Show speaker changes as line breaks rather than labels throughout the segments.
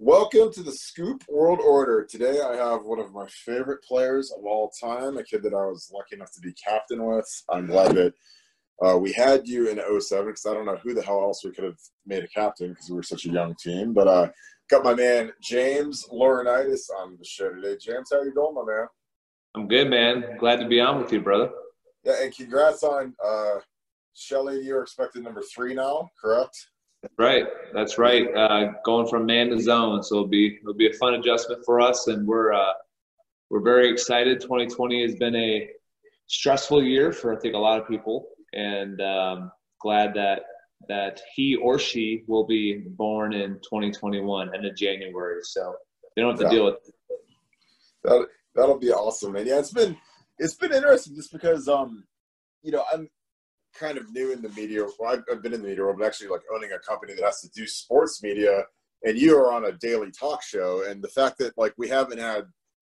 Welcome to the Scoop World Order. Today I have one of my favorite players of all time, a kid that I was lucky enough to be captain with. I'm glad that uh, we had you in 07 because I don't know who the hell else we could have made a captain because we were such a young team. But uh, got my man James Laurinaitis on the show today. James, how you doing, my man?
I'm good, man. Glad to be on with you, brother.
Yeah, and congrats on uh, Shelly. You're expected number three now, correct?
Right, that's right. Uh, going from man to zone, so it'll be it'll be a fun adjustment for us, and we're uh, we're very excited. 2020 has been a stressful year for I think a lot of people, and um, glad that that he or she will be born in 2021 and in January, so they don't have to yeah. deal with. It.
That that'll be awesome, man. Yeah, it's been it's been interesting just because um, you know, I'm kind of new in the media. Well, I've, I've been in the media world, but actually like owning a company that has to do sports media, and you are on a daily talk show, and the fact that like we haven't had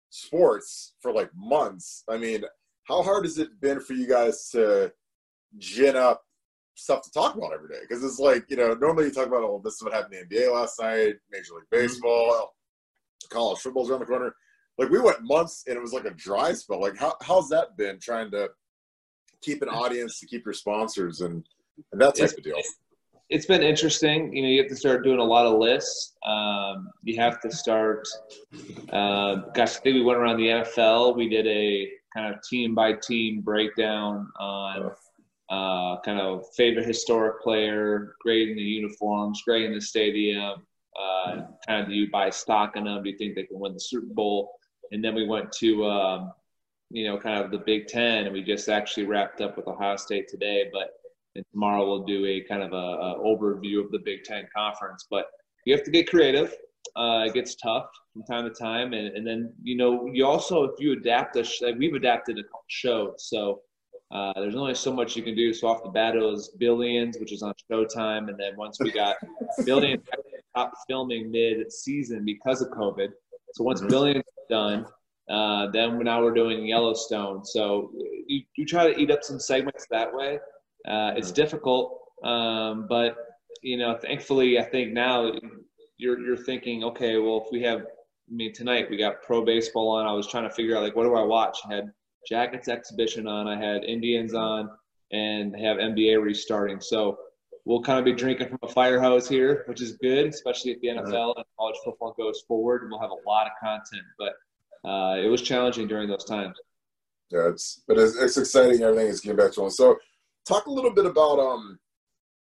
sports for like months. I mean, how hard has it been for you guys to gin up stuff to talk about every day? Because it's like you know, normally you talk about oh, this is what happened in the NBA last night, Major League mm-hmm. Baseball, college football's around the corner. Like we went months and it was like a dry spell. Like how how's that been trying to keep an audience, to keep your sponsors, and, and that type
it's,
of deal?
It's been interesting. You know, you have to start doing a lot of lists. Um, you have to start. Uh, gosh, I think we went around the NFL. We did a kind of team by team breakdown on uh, kind of favorite historic player, grading the uniforms, grading the stadium. Uh, kind of do you buy stock in them? Do you think they can win the Super Bowl? And then we went to um, you know, kind of the Big Ten, and we just actually wrapped up with Ohio State today. But tomorrow we'll do a kind of a, a, overview of the Big Ten conference. But you have to get creative. Uh, it gets tough from time to time, and, and then you know you also if you adapt a sh- we've adapted a show, so uh, there's only so much you can do. So off the bat, it was Billions, which is on Showtime, and then once we got Billions stopped filming mid-season because of COVID. So once mm-hmm. Billions done, uh, then now we're doing Yellowstone. So you, you try to eat up some segments that way. Uh, it's difficult, um, but you know, thankfully, I think now you're you're thinking, okay, well, if we have, I mean, tonight we got pro baseball on. I was trying to figure out like, what do I watch? I had Jackets exhibition on. I had Indians on, and have NBA restarting. So we'll kind of be drinking from a fire hose here, which is good, especially if the NFL and college football goes forward. We'll have a lot of content, but uh, it was challenging during those times.
Yeah, it's but it's, it's exciting. Everything is getting back to one. So, talk a little bit about um,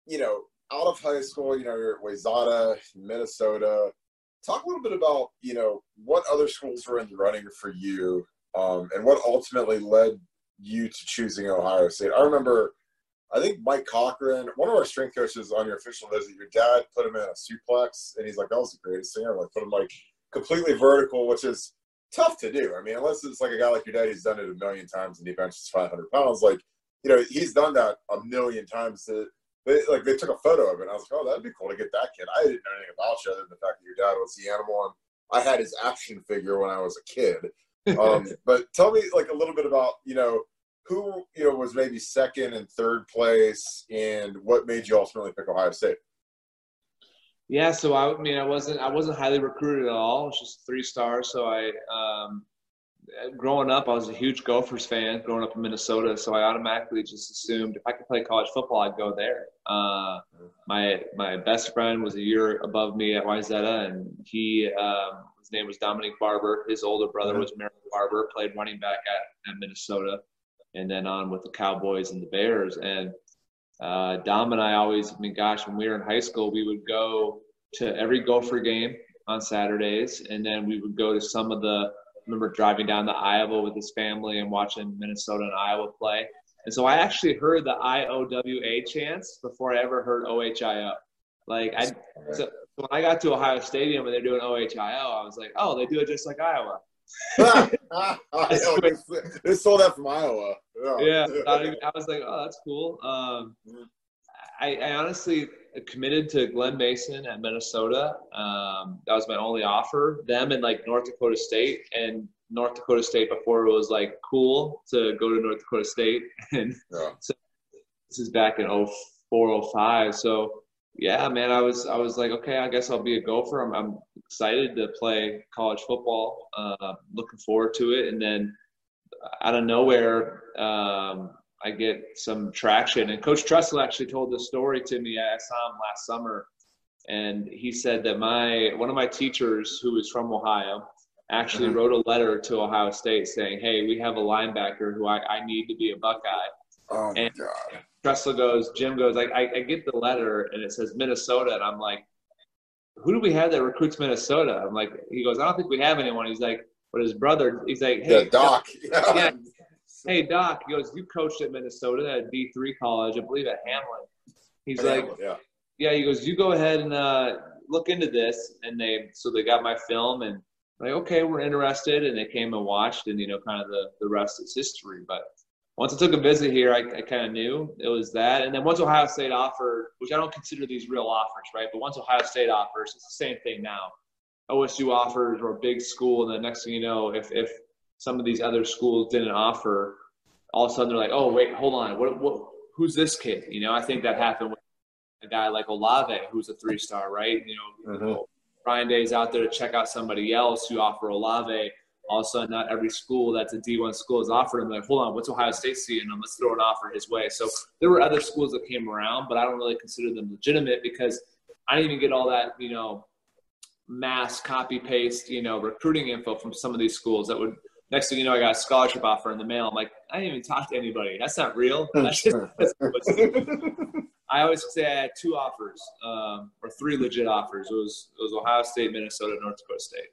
you know, out of high school, you know, you're at Wayzata, Minnesota. Talk a little bit about you know what other schools were in the running for you, um, and what ultimately led you to choosing Ohio State. I remember, I think Mike Cochran, one of our strength coaches on your official visit, your dad put him in a suplex, and he's like, "That was the greatest thing ever!" Like put him like completely vertical, which is tough to do. I mean, unless it's like a guy like your dad who's done it a million times and he benches 500 pounds, like, you know, he's done that a million times. To, they, like, they took a photo of it, and I was like, oh, that'd be cool to get that kid. I didn't know anything about you other than the fact that your dad was the animal, and I had his action figure when I was a kid. Um, but tell me, like, a little bit about, you know, who, you know, was maybe second and third place, and what made you ultimately pick Ohio State?
Yeah, so I, I mean, I wasn't I wasn't highly recruited at all. It was just three stars. So I, um, growing up, I was a huge Gophers fan. Growing up in Minnesota, so I automatically just assumed if I could play college football, I'd go there. Uh, my my best friend was a year above me at Wayzata, and he um, his name was Dominic Barber. His older brother was Marion Barber, played running back at, at Minnesota, and then on with the Cowboys and the Bears. And uh, Dom and I always, I mean, gosh, when we were in high school, we would go to every Gopher game on Saturdays, and then we would go to some of the. I remember driving down to Iowa with his family and watching Minnesota and Iowa play. And so I actually heard the IOWA chants before I ever heard OHIO. Like I, so when I got to Ohio Stadium and they're doing OHIO, I was like, oh, they do it just like Iowa.
They stole that from Iowa.
Yeah, I was like, oh, that's cool. Um, I, I, honestly committed to Glen Mason at Minnesota. Um, that was my only offer. Them and like North Dakota State and North Dakota State before it was like cool to go to North Dakota State. And yeah. so this is back in 04, 05. So yeah, man, I was I was like, okay, I guess I'll be a Gopher. I'm, I'm excited to play college football. Uh, looking forward to it. And then out of nowhere, um, I get some traction. And Coach Tressel actually told this story to me. I saw him last summer, and he said that my one of my teachers, who is from Ohio, actually mm-hmm. wrote a letter to Ohio State saying, "Hey, we have a linebacker who I, I need to be a Buckeye."
Oh my and God.
Tressel goes, Jim goes, I, I, I get the letter and it says Minnesota, and I'm like, who do we have that recruits Minnesota? I'm like, he goes, I don't think we have anyone. He's like, but his brother, he's like, hey,
yeah, Doc.
yeah. Hey, Doc. He goes, you coached at Minnesota at D three college, I believe at Hamline. He's at like, Hamline, yeah. yeah. He goes, you go ahead and uh, look into this, and they so they got my film and like, okay, we're interested, and they came and watched, and you know, kind of the the rest is history. But once I took a visit here, I, I kind of knew it was that. And then once Ohio State offered, which I don't consider these real offers, right? But once Ohio State offers, it's the same thing now. OSU offers or a big school, and the next thing you know, if if some of these other schools didn't offer, all of a sudden they're like, oh wait, hold on, what what who's this kid? You know, I think that happened with a guy like Olave, who's a three star, right? You know, mm-hmm. Ryan Day's out there to check out somebody else who offer Olave all of a sudden not every school that's a D1 school is offering. Like, hold on, what's Ohio State seeing them? Let's throw an offer his way. So there were other schools that came around, but I don't really consider them legitimate because I didn't even get all that, you know, mass copy paste, you know, recruiting info from some of these schools that would. Next thing you know, I got a scholarship offer in the mail. I'm like, I didn't even talk to anybody. That's not real. That's just, that's I always say I had two offers um, or three legit offers. It was it was Ohio State, Minnesota, North Dakota State.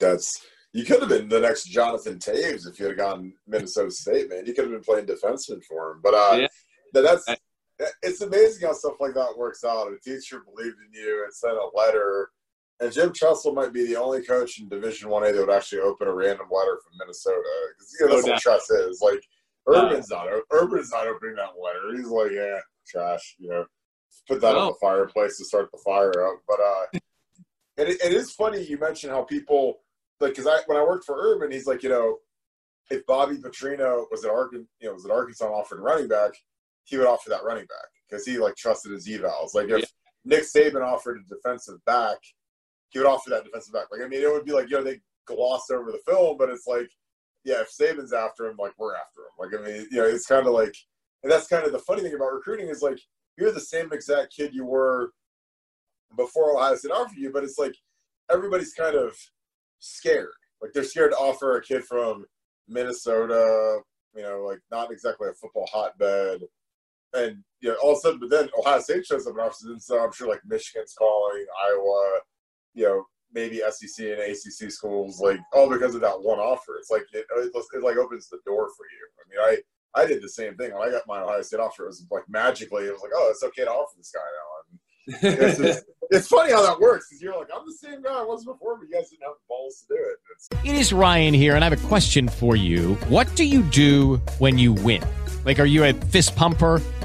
That's you could have been the next Jonathan Toews if you had gone Minnesota State, man. You could have been playing defenseman for him. But uh, yeah. that's it's amazing how stuff like that works out. A teacher believed in you and sent a letter. And Jim Tressel might be the only coach in Division One A that would actually open a random letter from Minnesota because you know, that's oh, what Tress is. Like Urban's not Urban's not opening that letter. He's like, yeah, trash. You know, put that on the fireplace to start the fire up. But uh, it, it is funny you mentioned how people like because I when I worked for Urban, he's like, you know, if Bobby Petrino was at Arkansas, you know, was at Arkansas offered running back, he would offer that running back because he like trusted his evals. Like if yeah. Nick Saban offered a defensive back, he would offer that defensive back. Like I mean, it would be like you know they glossed over the film, but it's like, yeah, if Saban's after him, like we're after him. Like I mean, you know, it's kind of like, and that's kind of the funny thing about recruiting is like you're the same exact kid you were before Ohio State offered you, but it's like everybody's kind of scared. Like they're scared to offer a kid from Minnesota, you know, like not exactly a football hotbed. And you know, all of a sudden, but then Ohio State shows up and offers, so I'm sure like Michigan's calling, Iowa, you know, maybe SEC and ACC schools, like all because of that one offer. It's like it, it, it like opens the door for you. I mean, I I did the same thing when I got my Ohio State offer. It was like magically, it was like, oh, it's okay to offer this guy now. And it's, just, it's funny how that works because you're like, I'm the same guy I was before, but you guys didn't have the balls to do it. It's-
it is Ryan here, and I have a question for you. What do you do when you win? Like, are you a fist pumper?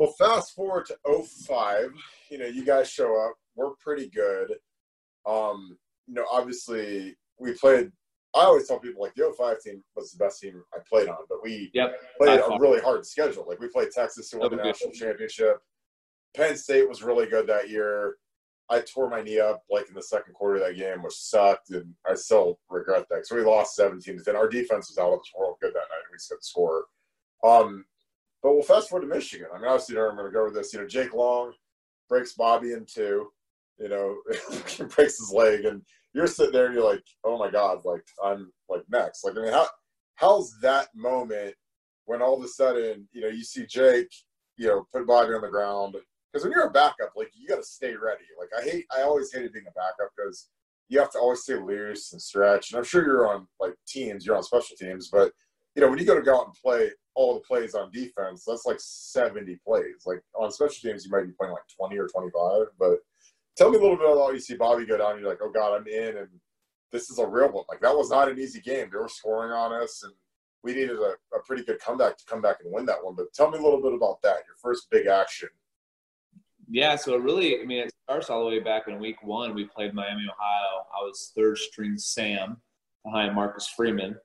well, fast forward to 05. You know, you guys show up. We're pretty good. Um, you know, obviously, we played. I always tell people like the 05 team was the best team I played on, but we
Yep.
played a really hard schedule. Like we played Texas to win the national championship. Penn State was really good that year. I tore my knee up like in the second quarter of that game, which sucked, and I still regret that. So we lost 17 to 10. Our defense was out of this world good that night. and We couldn't score. Um, but we'll fast forward to Michigan. I mean, obviously, I'm going to go with this. You know, Jake Long breaks Bobby in two. You know, breaks his leg, and you're sitting there and you're like, "Oh my God!" Like I'm like next. Like I mean, how how's that moment when all of a sudden, you know, you see Jake, you know, put Bobby on the ground? Because when you're a backup, like you got to stay ready. Like I hate, I always hated being a backup because you have to always stay loose and stretch. And I'm sure you're on like teams, you're on special teams, but you know, when you go to go out and play all the plays on defense, that's like 70 plays. Like on special teams, you might be playing like 20 or 25. But tell me a little bit about how you see Bobby go down. You're like, oh God, I'm in, and this is a real one. Like that was not an easy game. They were scoring on us, and we needed a, a pretty good comeback to come back and win that one. But tell me a little bit about that. Your first big action.
Yeah, so it really, I mean, it starts all the way back in week one. We played Miami, Ohio. I was third string Sam behind Marcus Freeman.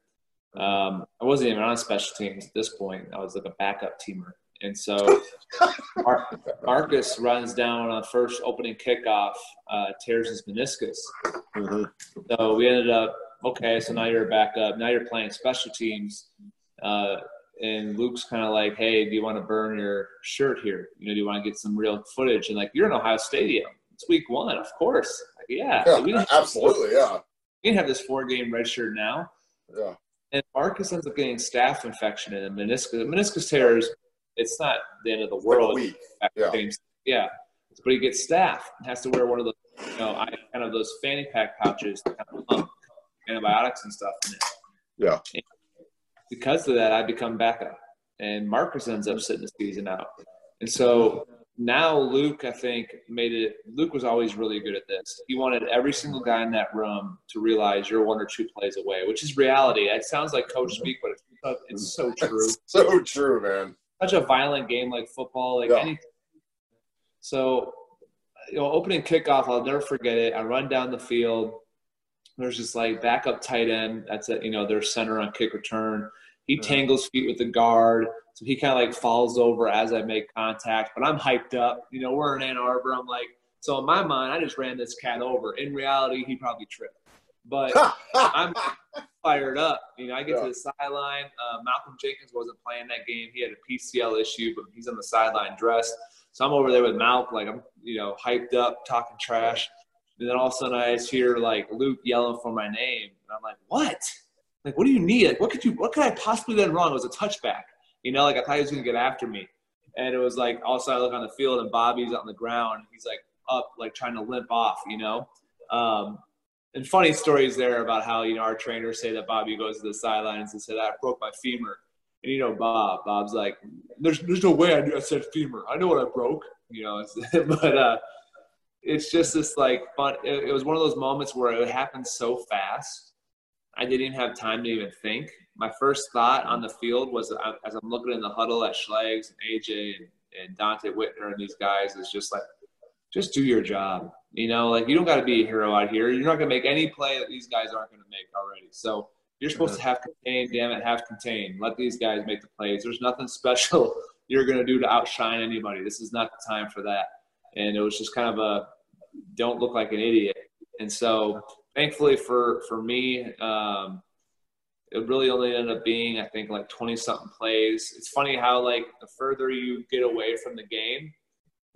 Um, I wasn't even on special teams at this point. I was like a backup teamer. And so Mar- Marcus runs down on the first opening kickoff, uh, tears his meniscus. So we ended up, okay, so now you're a backup. Now you're playing special teams. Uh, and Luke's kind of like, hey, do you want to burn your shirt here? You know, do you want to get some real footage? And like, you're in Ohio Stadium. It's week one, of course. Like, yeah. So we
Yeah,
didn't-
absolutely. Yeah.
We didn't have this four game red shirt now.
Yeah.
And Marcus ends up getting staph infection in a meniscus. The Meniscus tears, it's not the end of the
like
world.
week. Yeah.
Yeah. But he gets staph and has to wear one of those, you know, I, kind of those fanny pack pouches kind of pump antibiotics and stuff in it.
Yeah.
Because of that, I become backup. And Marcus ends up sitting the season out. And so now Luke, I think, made it. Luke was always really good at this. He wanted every single guy in that room to realize you're one or two plays away, which is reality. It sounds like coach mm-hmm. speak, but it's, it's so true
It's so true, man.
such a violent game like football, like
Yeah.
anything. So, you know, opening kickoff, I'll never forget it. I run down the field. There's this like backup tight end. That's it. You know, their center on kick return. He tangles feet with the guard, so he kind of like falls over as I make contact. But I'm hyped up. You know, we're in Ann Arbor. I'm like, so in my mind, I just ran this cat over. In reality, he probably tripped. But I'm fired up. You know, I get
Yeah.
to the sideline. Uh, Malcolm Jenkins wasn't playing that game. He had a PCL issue, but he's on the sideline dressed. So I'm over there with Malk, like I'm, you know, hyped up, talking trash. And then all of a sudden I just hear like Luke yelling for my name. And I'm like, what? Like, what do you need? Like, what could you, what could I possibly done wrong? It was a touchback. You know, like I thought he was going to get after me. And it was like, all of a sudden I look on the field and Bobby's on the ground. He's like up, like trying to limp off, you know? Um, and funny stories there about how you know our trainers say that Bobby goes to the sidelines and said I broke my femur, and you know Bob, Bob's like, there's there's no way I, knew I said femur. I know what I broke, you know. but uh, it's just this like fun. It, it was one of those moments where it happened so fast. I didn't even have time to even think. My first thought on the field was uh, as I'm looking in the huddle at Schlegs and AJ and, and Donte Whitner and these guys is just like, just do your job. You know, like you don't got to be a hero out here. You're not going to make any play that these guys aren't going to make already. So you're supposed to have contained. Damn it, have contained. Let these guys make the plays. There's nothing special you're going to do to outshine anybody. This is not the time for that. And it was just kind of a don't look like an idiot. And so thankfully for for me, um, it really only ended up being I think like 20 something plays. It's funny how like the further you get away from the game,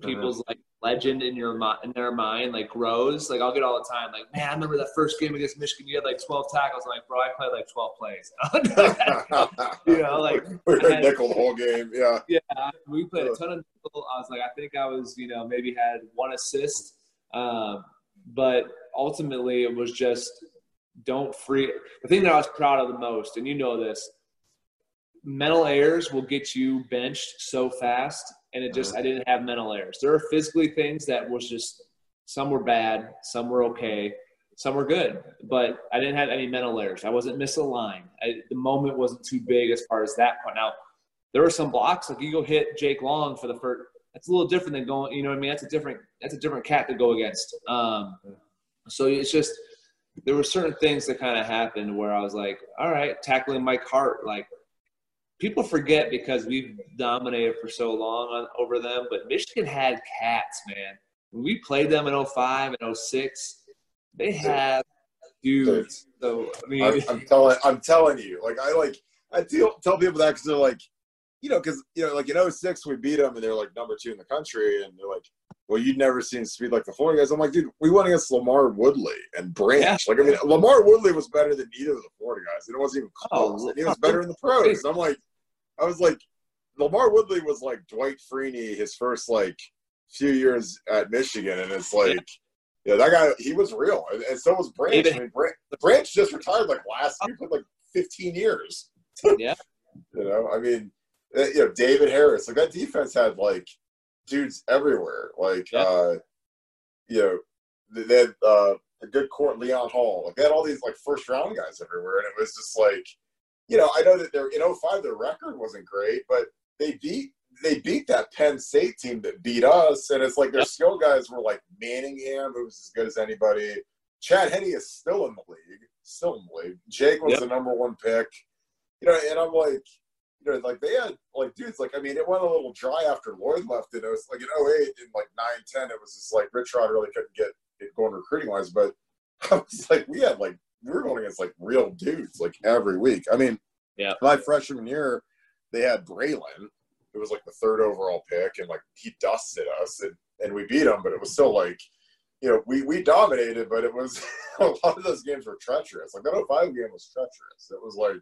people's like legend in your mi- in their mind like grows. Like I'll get all the time, like, man, I remember that first game against Michigan. You had like 12 tackles. I'm like, bro, I played like 12 plays. you know, like
we
had-
nickel the whole game. Yeah.
yeah, we played a ton of nickel. I was like, I think I was, you know, maybe had one assist, um, but ultimately it was just don't free. The thing that I was proud of the most, and you know this, mental errors will get you benched so fast, and it just I didn't have mental errors. There are physically things that was just some were bad, some were okay. Some were good, but I didn't have any mental errors. I wasn't misaligned. I, the moment wasn't too big as far as that point. Now, there were some blocks like you go hit Jake Long for the first. That's a little different than going. You know what I mean? That's a different. That's a different cat to go against. Um, so it's just there were certain things that kind of happened where I was like, all right, tackling Mike Hart. Like people forget because we've dominated for so long on, over them, but Michigan had cats, man. When we played them in 05 and 06, they had dudes. So I mean,
I'm, I'm telling, I'm telling you, like I like, I tell, tell people that because they're like, you know, because you know, like in 06 we beat them and they're like number two in the country, and they're like, well, you'd never seen speed like the Florida guys. I'm like, dude, we went against LaMarr Woodley and Branch.
Yeah.
Like, I mean, LaMarr Woodley was better than either of the Florida guys, and it wasn't even
Oh,
close. and he was better in the pros. I'm like, I was like, LaMarr Woodley was like Dwight Freeney his first like few years at Michigan, and it's like. Yeah, that guy, he was real. And, and so was Branch. I mean, Branch, Branch just retired like last year, played like 15 years.
yeah.
You know, I mean, uh, you know, David Harris, like that defense had like dudes everywhere. Like,
Yeah.
uh, you know, they had uh, a good court, Leon Hall. Like, they had all these like first round guys everywhere. And it was just like, you know, I know that they're in 05, their record wasn't great, but they beat. They beat that Penn State team that beat us, and it's like their
Yep.
skill guys were like Manningham, who was as good as anybody. Chad Henne is still in the league, still in the league. Jake was
Yep.
the number one pick, you know, and I'm like, you know, like they had like dudes, like I mean, it went a little dry after Lloyd left, and it was like in 08 and like 9, 10, it was just like Rich Rod really couldn't get it going recruiting wise, but I was like, we had like we were going against like real dudes like every week. I mean,
Yeah.
my freshman year, they had Braylon, it was like the third overall pick, and like he dusted us, and, and we beat him, but it was still like, you know, we we dominated, but it was a lot of those games were treacherous. Like that 05 game was treacherous. It was like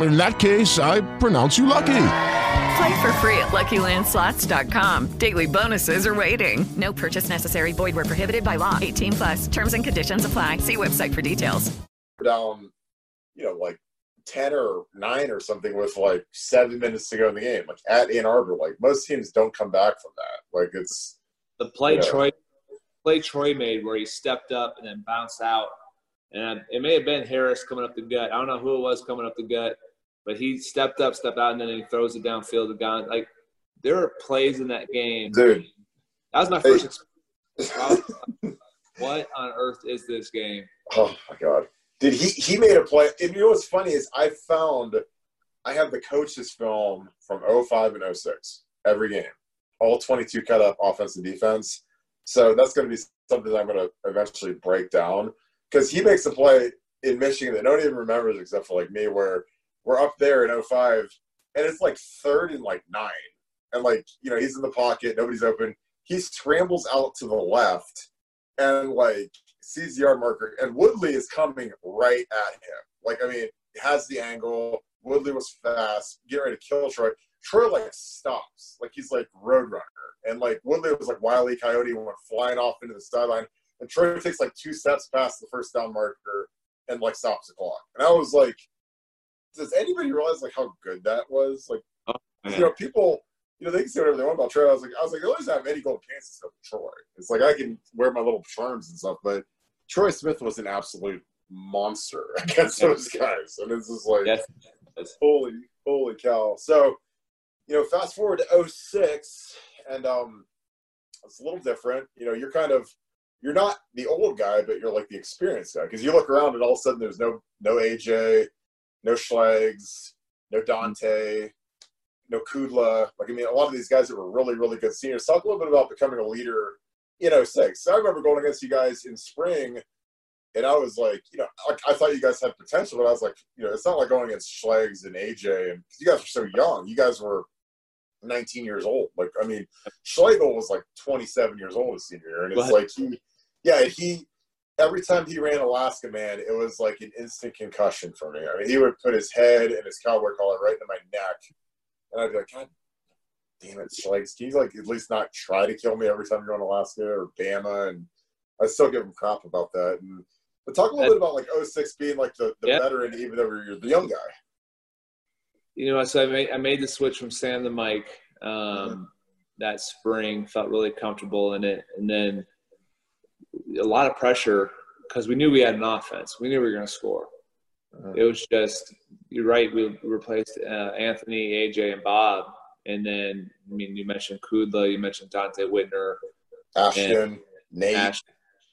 In that case, I pronounce you lucky.
Play for free at LuckyLandSlots.com. Daily bonuses are waiting. No purchase necessary. Void were prohibited by law. 18 plus. Terms and conditions apply. See website for details.
down, you know, like ten or nine or something with like seven minutes to go in the game, like at Ann Arbor. Like most teams don't come back from that. Like it's
the play
Yeah.
Troy play Troy made where he stepped up and then bounced out. And it may have been Harris coming up the gut. I don't know who it was coming up the gut, but he stepped up, stepped out, and then he throws it downfield to guy. Like there are plays in that game.
dude.
That was my
Hey.
first experience. Like, what on earth is this game?
Oh my god. Did he he made a play and you know what's funny is I found I have the coaches film from 05 and 06 every game. All 22 cut up offense and defense. So that's going to be something that I'm going to eventually break down because he makes a play in Michigan that no one even remembers except for like me where we're up there in 05 and it's like third and like nine. And like, you know, he's in the pocket, nobody's open. He scrambles out to the left and like sees the yard marker, and Woodley is coming right at him. Like, I mean, he has the angle. Woodley was fast, getting ready to kill Troy. Troy like stops, like he's like roadrunner, and like Woodley was like wily coyote went flying off into the sideline, and Troy takes like two steps past the first down marker and like stops the clock. And I was like, does anybody realize like how good that was? Like, You know, people, you know, they can say whatever they want about Troy. I was like, I was like, at least I have any gold except for Troy. It's like I can wear my little charms and stuff, but Troy Smith was an absolute monster against those guys, and it's just like,
Yes.
holy, holy cow. So, you know, fast forward to 06, and um, it's a little different. You know, you're kind of you're not the old guy, but you're like the experienced guy because you look around and all of a sudden there's no no AJ, no Schlegs, no Donte, no Kudla. Like I mean, a lot of these guys that were really really good seniors. Talk a little bit about becoming a leader. You oh know, six. I remember going against you guys in spring, and I was like, you know, I, I thought you guys had potential, but I was like, you know, it's not like going against Schlegs and AJ, and 'cause you guys were so young. You guys were 19 years old. Like, I mean, Schlegel was like 27 years old his senior year, and it's like he, yeah, he. Every time he ran Alaska, man, it was like an instant concussion for me. I mean, he would put his head and his cowboy collar right into my neck, and I'd be like, God damn it, Schlegs, can you like at least not try to kill me every time you're on Alaska or Bama? And I still give him crap about that. And but talk a little bit about like 06 being like the, the
Yeah.
veteran, even though you're the young guy.
You know, so I made I made the switch from Sam to Mike um, that spring. Felt really comfortable in it, and then a lot of pressure because we knew we had an offense. We knew we were going to score. It was just you're right. We replaced uh, Anthony, AJ, and Bob, and then I mean you mentioned Kudla, you mentioned Donte Whitner,
Ashton, Nate.
Ash-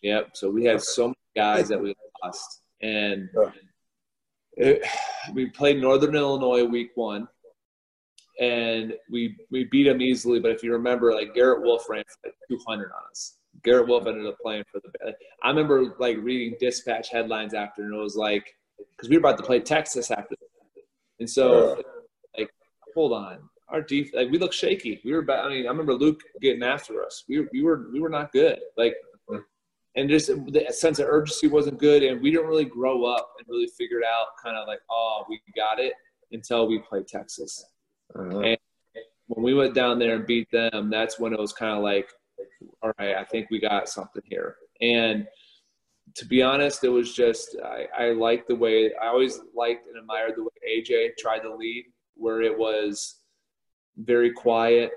Yep. So we had so many guys that we lost, and it, we played Northern Illinois week one, and we we beat them easily. But if you remember, like Garrett Wolf ran for like 200 on us. Garrett Wolf ended up playing for the. I remember like reading dispatch headlines after, and it was like because we were about to play Texas after, and so like hold on. Our def like we look shaky. We were, about. I mean, I remember Luke getting after us. We were, we were, we were not good. Like, and just the sense of urgency wasn't good, and we didn't really grow up and really figured out kind of like, oh, we got it until we played Texas. Uh-huh. And when we went down there and beat them, that's when it was kind of like, all right, I think we got something here. And to be honest, it was just I, I liked the way I always liked and admired the way AJ tried to lead, where it was very quiet.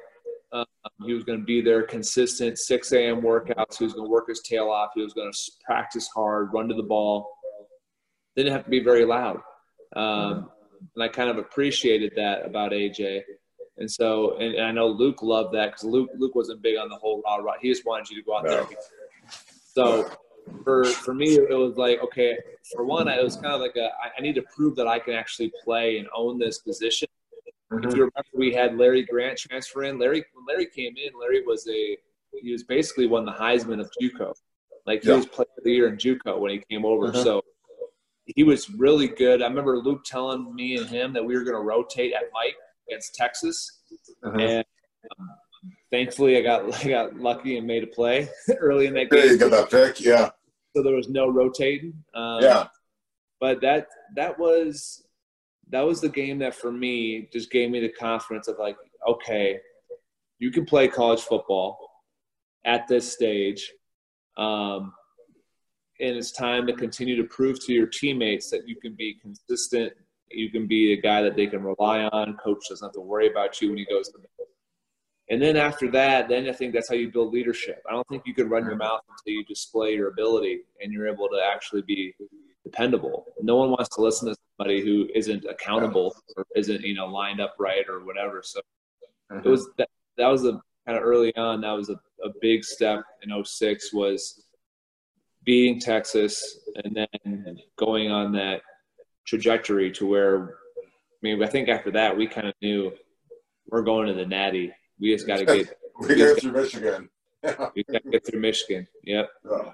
Um, he was going to be there consistent, 6 a.m. workouts. He was going to work his tail off. He was going to practice hard, run to the ball. Didn't have to be very loud. Um, and I kind of appreciated that about AJ. And so, and, and I know Luke loved that because Luke Luke wasn't big on the whole rah rah. He just wanted you to go out there. So for for me, it was like okay. For one, it was kind of like a I- need to prove that I can actually play and own this position. If you remember, we had Larry Grant transfer in. Larry when Larry came in, Larry was a he was basically won the Heisman of JUCO. Like he
Yeah.
was player of the year in JUCO when he came over.
Mhm.
So he was really good. I remember Luke telling me and him that we were going to rotate at Mike against Texas,
Mhm.
and um, thankfully I got I got lucky and made a play early in that game.
you got that pick, yeah.
So there was no rotating. Um,
Yeah.
But that that was that was the game that for me just gave me the confidence of like, okay, you can play college football at this stage. Um, and it's time to continue to prove to your teammates that you can be consistent. You can be a guy that they can rely on. Coach doesn't have to worry about you when he goes to the middle. And then after that, then I think that's how you build leadership. I don't think you can run your mouth until you display your ability and you're able to actually be dependable. No one wants to listen to somebody who isn't accountable or isn't, you know, lined up right or whatever. So it mm-hmm. was that, that was a kind of early on. That was a, a big step in 06 was beating Texas and then going on that trajectory to where, I mean, I think after that we kind of knew we're going to the natty. We just got to get,
We go through Michigan.
we got to get through Michigan. Yep.
Yeah.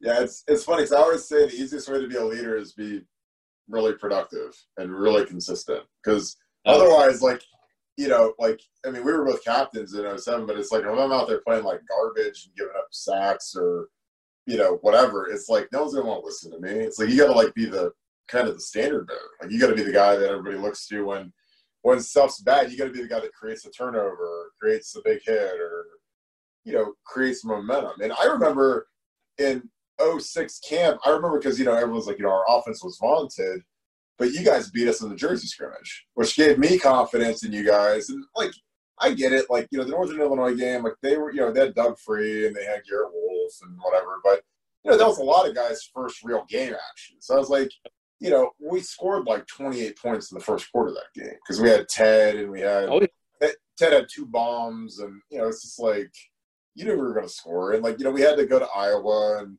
Yeah, it's it's funny because I always say the easiest way to be a leader is be really productive and really consistent. Because oh. otherwise, like you know, like I mean, we were both captains in 07, but it's like if I'm out there playing like garbage and giving up sacks or you know whatever, it's like no one's gonna want to listen to me. It's like you got to like be the kind of the standard bearer. Like you got to be the guy that everybody looks to when when stuff's bad. You got to be the guy that creates a turnover, creates the big hit, or you know creates momentum. And I remember in 06 camp, I remember because you know everyone's like, you know, our offense was vaunted. but you guys beat us in the Jersey scrimmage, which gave me confidence in you guys. And like, I get it. Like, you know, the Northern Illinois game, like they were, you know, they had Doug Free and they had Garrett Wolf and whatever. But you know, that was a lot of guys' first real game action. So I was like, you know, we scored like 28 points in the first quarter of that game because we had Ted and we had
Oh, yeah.
Ted had two bombs, and you know, it's just like you knew we were going to score, and like you know, we had to go to Iowa, and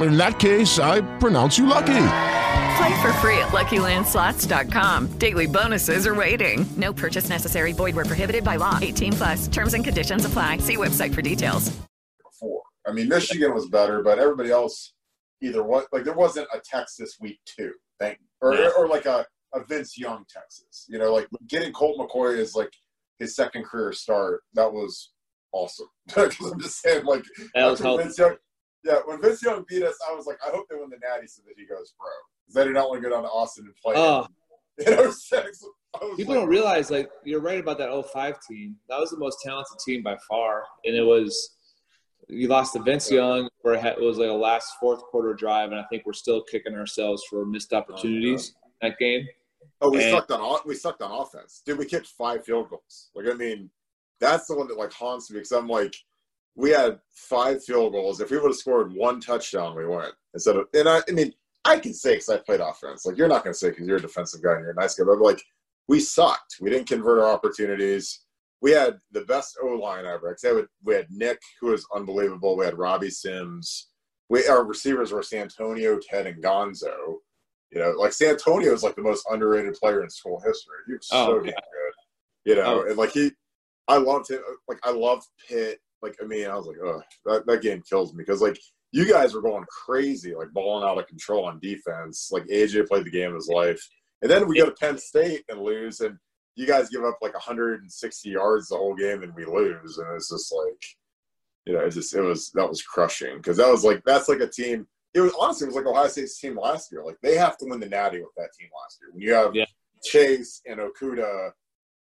In that case, I pronounce you lucky.
Play for free at LuckyLandSlots.com. Daily bonuses are waiting. No purchase necessary. Void were prohibited by law. 18 plus. Terms and conditions apply. See website for details.
Before, I mean, Michigan was better, but everybody else either what like there wasn't a Texas week two thing, or
No.
or like a, a Vince Young Texas. You know, like getting Colt McCoy is like his second career start. That was awesome. I'm just saying, like
That was
after
helpful.
Vince Young, yeah, when Vince Young beat us, I was like, I hope they win the Natty so that he goes pro. Because I do not want to go down to Austin and play.
Oh.
You know, six. I was
People
like,
don't realize, like, you're right about that 05 team. That was the most talented team by far. And it was, you lost to Vince Young, where it it was like a last fourth quarter drive, and I think we're still kicking ourselves for missed oh, opportunities in that game.
Oh, we
And-
sucked on we sucked on offense, dude. We kicked five field goals. Like, I mean, that's the one that like haunts me because I'm like, we had five field goals. If we would have scored one touchdown, we went instead of. And I, I mean, I can say because I played offense. Like, you're not going to say because you're a defensive guy and you're a nice guy, but like, we sucked. We didn't convert our opportunities. We had the best O line ever. We had, we had Nick, who was unbelievable. We had Robbie Sims. We our receivers were Santonio, Ted, and Gonzo. You know, like Santonio is like the most underrated player in school history. He was
Oh,
so
yeah.
damn good. You know,
Oh.
and like he, I loved him. Like I loved Pitt. Like I mean, I was like, oh, that, that game kills me because like you guys were going crazy, like balling out of control on defense. Like AJ played the game of his life, and then we go to Penn State and lose, and you guys give up like 160 yards the whole game, and we lose, and it's just like, you know, it just it was that was crushing because that was like that's like a team. It was honestly it was like Ohio State's team last year. Like they have to win the Natty with that team last year. When you have
Yeah.
Chase and Okudah,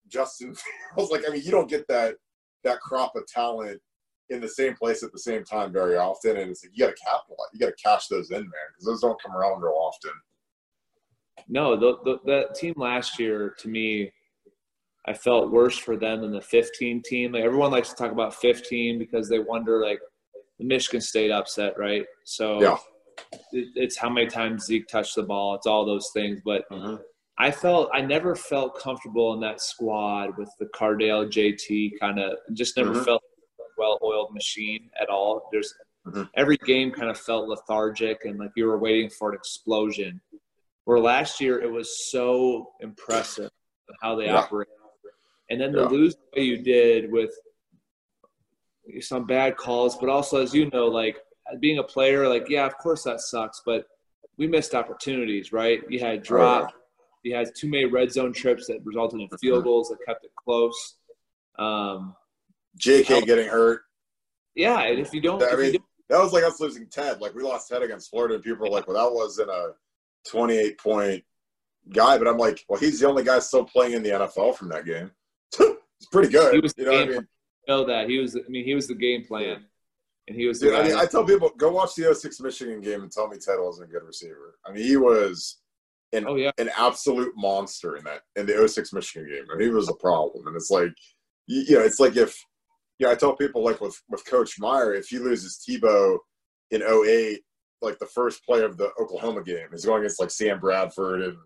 Justin Fields, like I mean, you don't get that that crop of talent in the same place at the same time very often, and it's like you got to capitalize. You got to cash those in, man, because those don't come around real often.
No, the, the that team last year to me, I felt worse for them than the 15 team. Like everyone likes to talk about 15 because they wonder like the Michigan State upset, right? So
Yeah.
it, it's how many times Zeke touched the ball. It's all those things. But mm-hmm. I felt I never felt comfortable in that squad with the Cardale JT kind of. Just never
Mhm.
felt well-oiled machine at all. There's
Mhm.
every game kind of felt lethargic and like you were waiting for an explosion. Where last year it was so impressive how they
Yeah.
operate, and then
Yeah.
lose the way you did with some bad calls, but also as you know, like being a player, like yeah, of course that sucks, but we missed opportunities, right? You had drop, you has too many red zone trips that resulted in field goals that kept it close. Um,
J.K. getting hurt.
yeah, and if you don't,
I
if you
mean,
don't-
that was like us losing Ted. Like we lost Ted against Florida, and people were like, "Well, that wasn't a 28 point guy." But I'm like, "Well, he's the only guy still playing in the NFL from that game. it's pretty good."
he was
you know what I mean?
know that he was. I mean, he was the game plan, and he was
Dude. I mean, I tell people go watch the 06 Michigan game and tell me Ted wasn't a good receiver. I mean, he was an
Oh, yeah.
an absolute monster in that in the 06 Michigan game. I mean, he was a problem, and it's like, you, you know, it's like if yeah, I tell people like with with Coach Meyer, if he loses Tebow in 08, like the first play of the Oklahoma game is going against like Sam Bradford and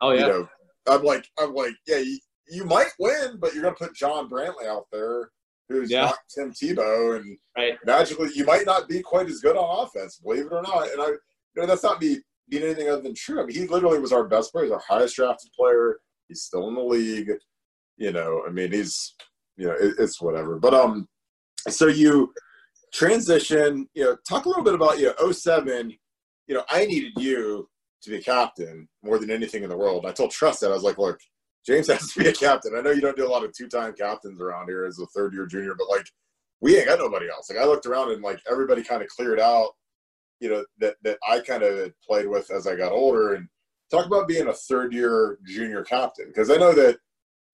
oh yeah,
you know, I'm like I'm like yeah, you, you might win, but you're gonna put John Brantley out there who's
Yeah.
not Tim Tebow, and
Right.
magically you might not be quite as good on offense, believe it or not. And I, you know, that's not me being anything other than true. I mean, he literally was our best player, he's our highest drafted player. He's still in the league. You know, I mean, he's, you know, it, it's whatever. But um, so you transition. You know, talk a little bit about you know 07. You know, I needed you to be a captain more than anything in the world. I told Trust that I was like, look, James has to be a captain. I know you don't do a lot of two-time captains around here as a third-year junior, but like we ain't got nobody else. Like I looked around and like everybody kind of cleared out, you know, that that I kind of played with as I got older. And talk about being a third-year junior captain because I know that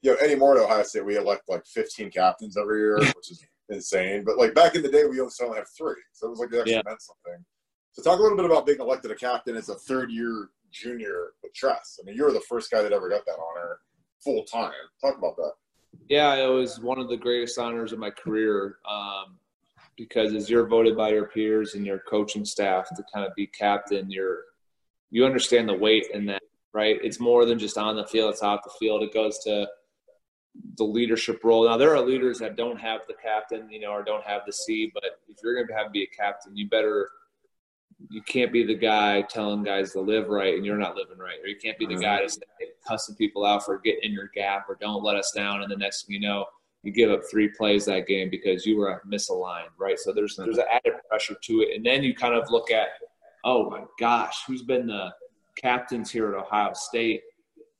you know anymore at Ohio State we elect like 15 captains every year, which is insane. But like back in the day, we only only have three, so it was like it actually
Yeah.
meant something. So talk a little bit about being elected a captain as a third-year junior with Tress. I mean, you were the first guy that ever got that honor full time. Talk about that.
Yeah, it was one of the greatest honors of my career um, because as you're voted by your peers and your coaching staff to kind of be captain, you're you understand the weight in that, right? It's more than just on the field; it's off the field. It goes to the leadership role. Now there are leaders that don't have the captain, you know, or don't have the C. But if you're going to have to be a captain, you better you can't be the guy telling guys to live right and you're not living right, or you can't be the mm-hmm. guy to cussing people out for getting in your gap or don't let us down. And the next thing you know, you give up three plays that game because you were misaligned, right? So there's there's an added pressure to it, and then you kind of look at, oh my gosh, who's been the captains here at Ohio State?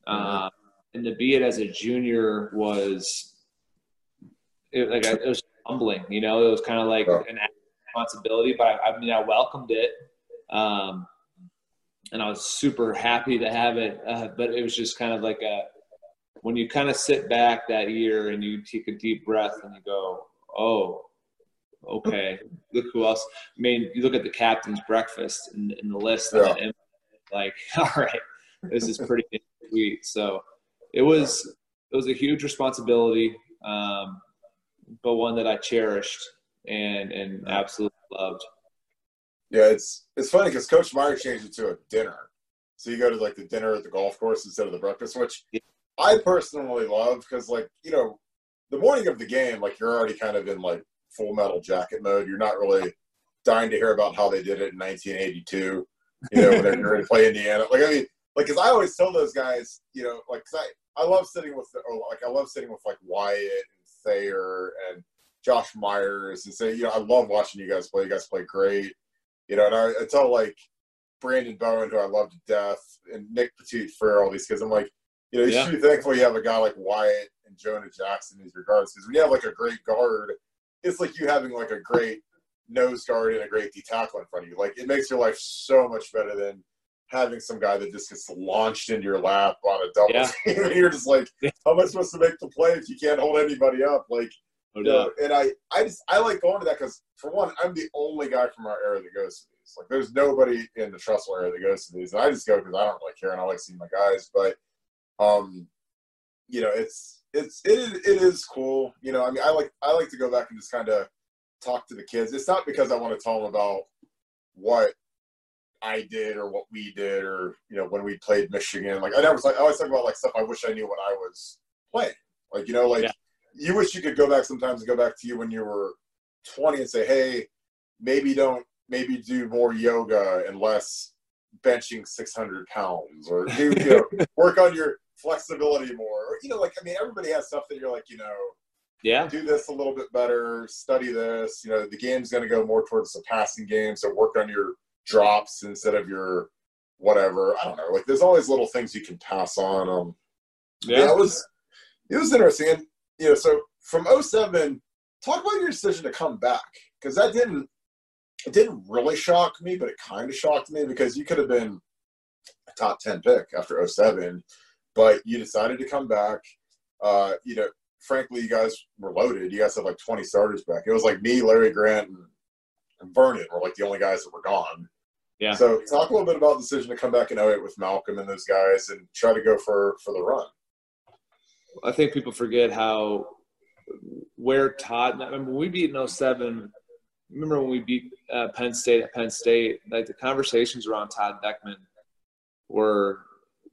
Uh, and to be it as a junior was it, like it was humbling, you know. It was kind of like an responsibility, but I, I mean, I welcomed it, um, and I was super happy to have it. Uh, but it was just kind of like a when you kind of sit back that year and you take a deep breath and you go, "Oh, okay, look who else." I mean, you look at the captain's breakfast and, in the list,
Yeah.
and like, all right, this is pretty sweet. So it was it was a huge responsibility, um, but one that I cherished and and absolutely loved.
Yeah, it's it's funny because Coach Meyer changed it to a dinner. So you go to like the dinner at the golf course instead of the breakfast, which I personally love because like you know the morning of the game, like you're already kind of in like full metal jacket mode. You're not really dying to hear about how they did it in 1982. You know when they're going to play Indiana. Like I mean, like because I always tell those guys, you know, like 'cause I I love sitting with the, or like I love sitting with like Wyatt and Thayer and Josh Myers and say, you know, I love watching you guys play. You guys play great. You know, and I, I tell like Branden Bowen, who I love to death, and Nick Petit for all these kids. I'm like, you know, you
Yeah.
should be thankful you have a guy like Wyatt and Jonah Jackson in these regards. Because when you have like a great guard, it's like you having like a great nose guard and a great D tackle in front of you. Like it makes your life so much better than having some guy that just gets launched into your lap on a double
Yeah.
team. and you're just like, how am I supposed to make the play if you can't hold anybody up? Like,
No
you know, and I, I just I like going to that because for one, I'm the only guy from our area that goes to these. Like, there's nobody in the Trussell area that goes to these, and I just go because I don't really care and I like seeing my guys. But, um, you know, it's it's it is it is cool. You know, I mean, I like I like to go back and just kind of talk to the kids. It's not because I want to tell them about what I did or what we did or you know when we played Michigan. Like I never like I always talk about like stuff I wish I knew when I was playing. Like you know, like
Yeah.
you wish you could go back sometimes and go back to you when you were 20 and say, hey, maybe don't maybe do more yoga and less benching 600 pounds or do you know work on your flexibility more. Or you know like i mean everybody has stuff that you're like you know
Yeah.
do this a little bit better study this. You know the game's going to go more towards the passing game so work on your drops instead of your whatever. I don't know. Like there's always little things you can pass on um yeah, it was it was interesting. And you know so from 07 talk about your decision to come back because that didn't it didn't really shock me but it kind of shocked me because you could have been a top 10 pick after 07 but you decided to come back uh you know frankly you guys were loaded you guys had like 20 starters back it was like me larry grant and, and vernon were like the only guys that were gone
Yeah.
so talk a little bit about the decision to come back in 08 with malcolm and those guys and try to go for for the run
I think people forget how where Todd. I when we beat in 07, remember when we beat uh, Penn State at Penn State? Like the conversations around Todd Boeckman were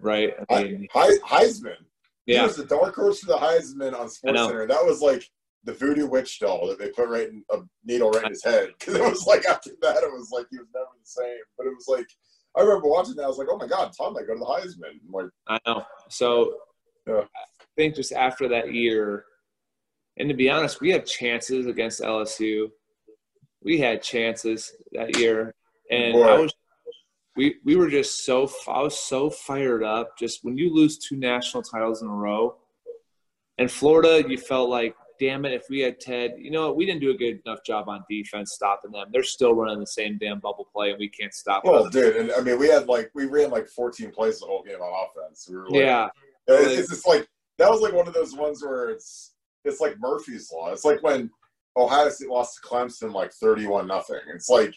Right. I mean,
He- Heisman. He
Yeah.
was the dark horse for the Heisman on
I
Sports. Center. That was like the voodoo witch doll that they put right in a needle right in his head. Because it was like after that, it was like he was never the same. But it was like I remember watching that. I was like, oh my god, Tom might go to the Heisman. I'm like,
I know. So
Yeah.
I think just after that year, and to be honest, we had chances against LSU. We had chances that year, and I was. We, we were just so I was so fired up. Just when you lose two national titles in a row, and Florida, you felt like, damn it, if we had Ted, you know what, we didn't do a good enough job on defense stopping them. They're still running the same damn bubble play, and we can't stop
well,
them.
dude, and I mean, we had like we ran like 14 plays the whole game on offense. We were like,
Yeah, uh,
It's, it's just like that was like one of those ones where it's it's like Murphy's law. It's like when Ohio State lost to Clemson like thirty-one nothing. It's like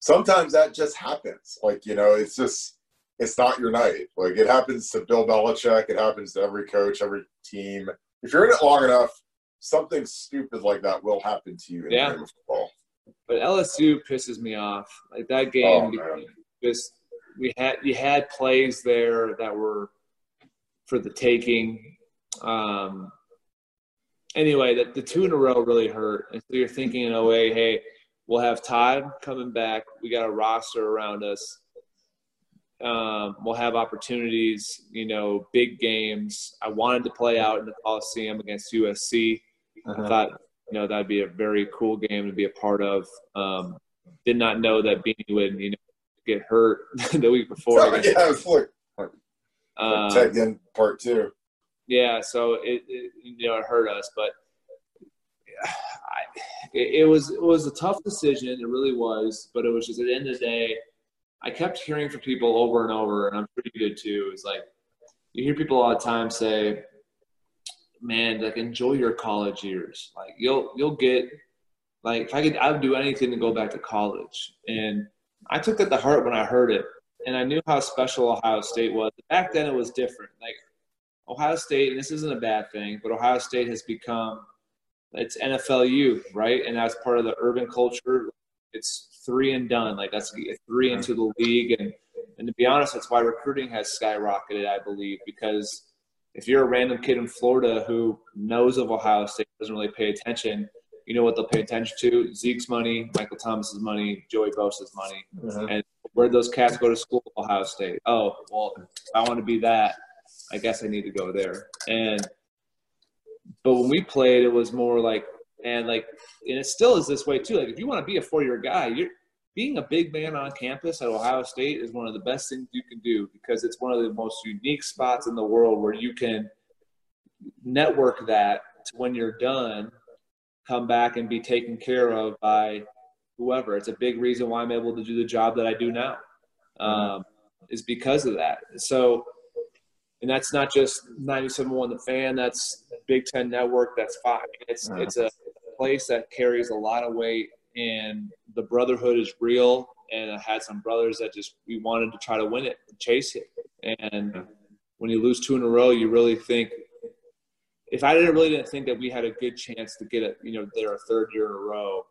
sometimes that just happens. Like you know, it's just it's not your night. Like it happens to Bill Belichick. It happens to every coach, every team. If you're in it long enough, something stupid like that will happen to you in
Yeah.
the game of football.
but LSU pisses me off. Like that
Oh,
game,
man.
just we had you had plays there that were for the taking. Um, anyway, the, the two in a row really hurt, and so you're thinking in a way, hey, we'll have Todd coming back. We got a roster around us. Um, we'll have opportunities, you know, big games. I wanted to play out in the Coliseum against USC. I thought, you know, that'd be a very cool game to be a part of. Um, did not know that Beanie would, you know, get hurt the week before.
yeah,
against-
it was like, like
um,
tech in part two.
yeah, so it, it you know it hurt us, but it, it was it was a tough decision. It really was, but it was just at the end of the day, I kept hearing from people over and over, and I'm pretty good too. It's like you hear people all the time say, "Man, like enjoy your college years. Like you'll you'll get like if I could, I would do anything to go back to college." And I took that to heart when I heard it, and I knew how special Ohio State was. Back then, it was different. Like Ohio State, and this isn't a bad thing, but Ohio State has become it's NFLU, right? And that's part of the urban culture. It's three and done. Like that's three into the league, and and to be honest, that's why recruiting has skyrocketed. I believe because if you're a random kid in Florida who knows of Ohio State, doesn't really pay attention, you know what they'll pay attention to? Zeke's money, Michael Thomas's money, Joey Bosa's money, uh-huh. and where those cats go to school? Ohio State. Oh, well, if I want to be that. I guess I need to go there. And but when we played, it was more like and like and it still is this way too. Like if you want to be a four year guy, you're being a big man on campus at Ohio State is one of the best things you can do because it's one of the most unique spots in the world where you can network that to when you're done, come back and be taken care of by whoever. It's a big reason why I'm able to do the job that I do now, um, is because of that. So, and that's not just 97.1 The Fan. That's Big Ten Network. That's fine. It's it's a place that carries a lot of weight, and the brotherhood is real. And I had some brothers that just we wanted to try to win it, chase it. And when you lose two in a row, you really think. If I didn't really didn't think that we had a good chance to get it, you know, there a third year in a row,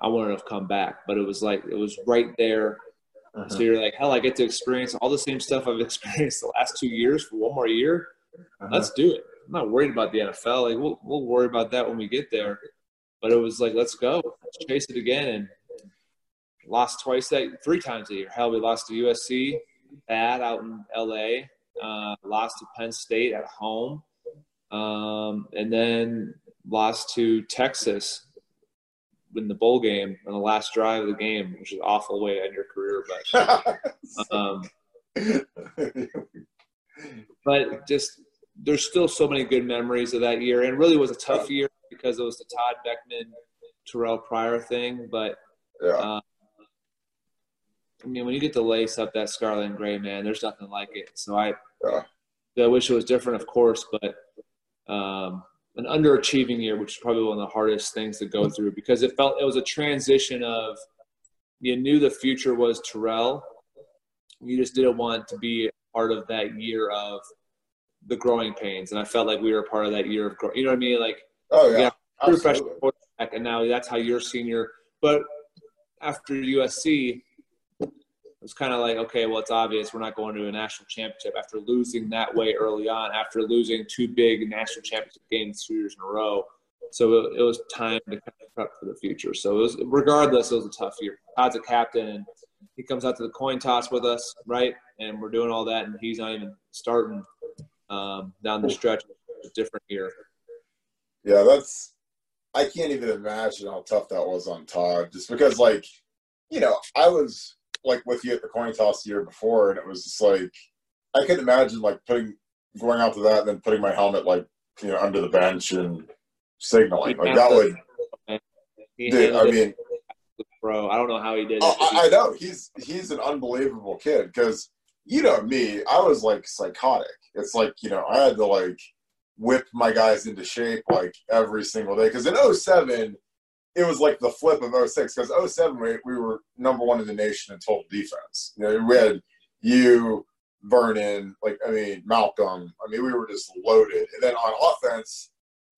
I wouldn't have come back. But it was like it was right there. So you're like, hell, I get to experience all the same stuff I've experienced the last two years for one more year. Let's do it. I'm not worried about the NFL. Like we'll we'll worry about that when we get there. But it was like, let's go, let's chase it again, and lost twice that three times a year. Hell, we lost to USC bad out in LA. Uh, lost to Penn State at home, um, and then lost to Texas in the bowl game on the last drive of the game, which is an awful way to end your career. But, um, but just there's still so many good memories of that year, and really was a tough year because it was the Todd Boeckman, Terrell Pryor thing. But
yeah.
uh, I mean, when you get to lace up that scarlet and gray, man, there's nothing like it. So I,
yeah.
I wish it was different, of course, but um, an underachieving year, which is probably one of the hardest things to go through because it felt it was a transition of you knew the future was Terrell. You just didn't want to be part of that year of the growing pains, and I felt like we were part of that year of growing. You know what I mean? Like,
oh yeah,
freshman quarterback, and now that's how you're senior. But after USC, was kind of like, okay, well, it's obvious we're not going to a national championship after losing that way early on, after losing two big national championship games two years in a row. So it, it was time to kind of prep for the future. So it was, regardless, it was a tough year. Todd's a captain, and he comes out to the coin toss with us, right? And we're doing all that, and he's not even starting um, down the stretch. A different year.
Yeah, that's. I can't even imagine how tough that was on Todd, just because, like, you know, I was like with you at the coin toss the year before, and it was just like I could imagine like putting going out to that and then putting my helmet like you know under the bench and signaling like that would. Dude, I mean,
bro, I don't know how he did.
Oh, I, I know he's he's an unbelievable kid because you know me, I was like psychotic. It's like you know I had to like whip my guys into shape like every single day because in 07 it was like the flip of 06 because 07 we, we were number one in the nation in total defense. You know, we had you, Vernon, like I mean Malcolm. I mean we were just loaded. And then on offense,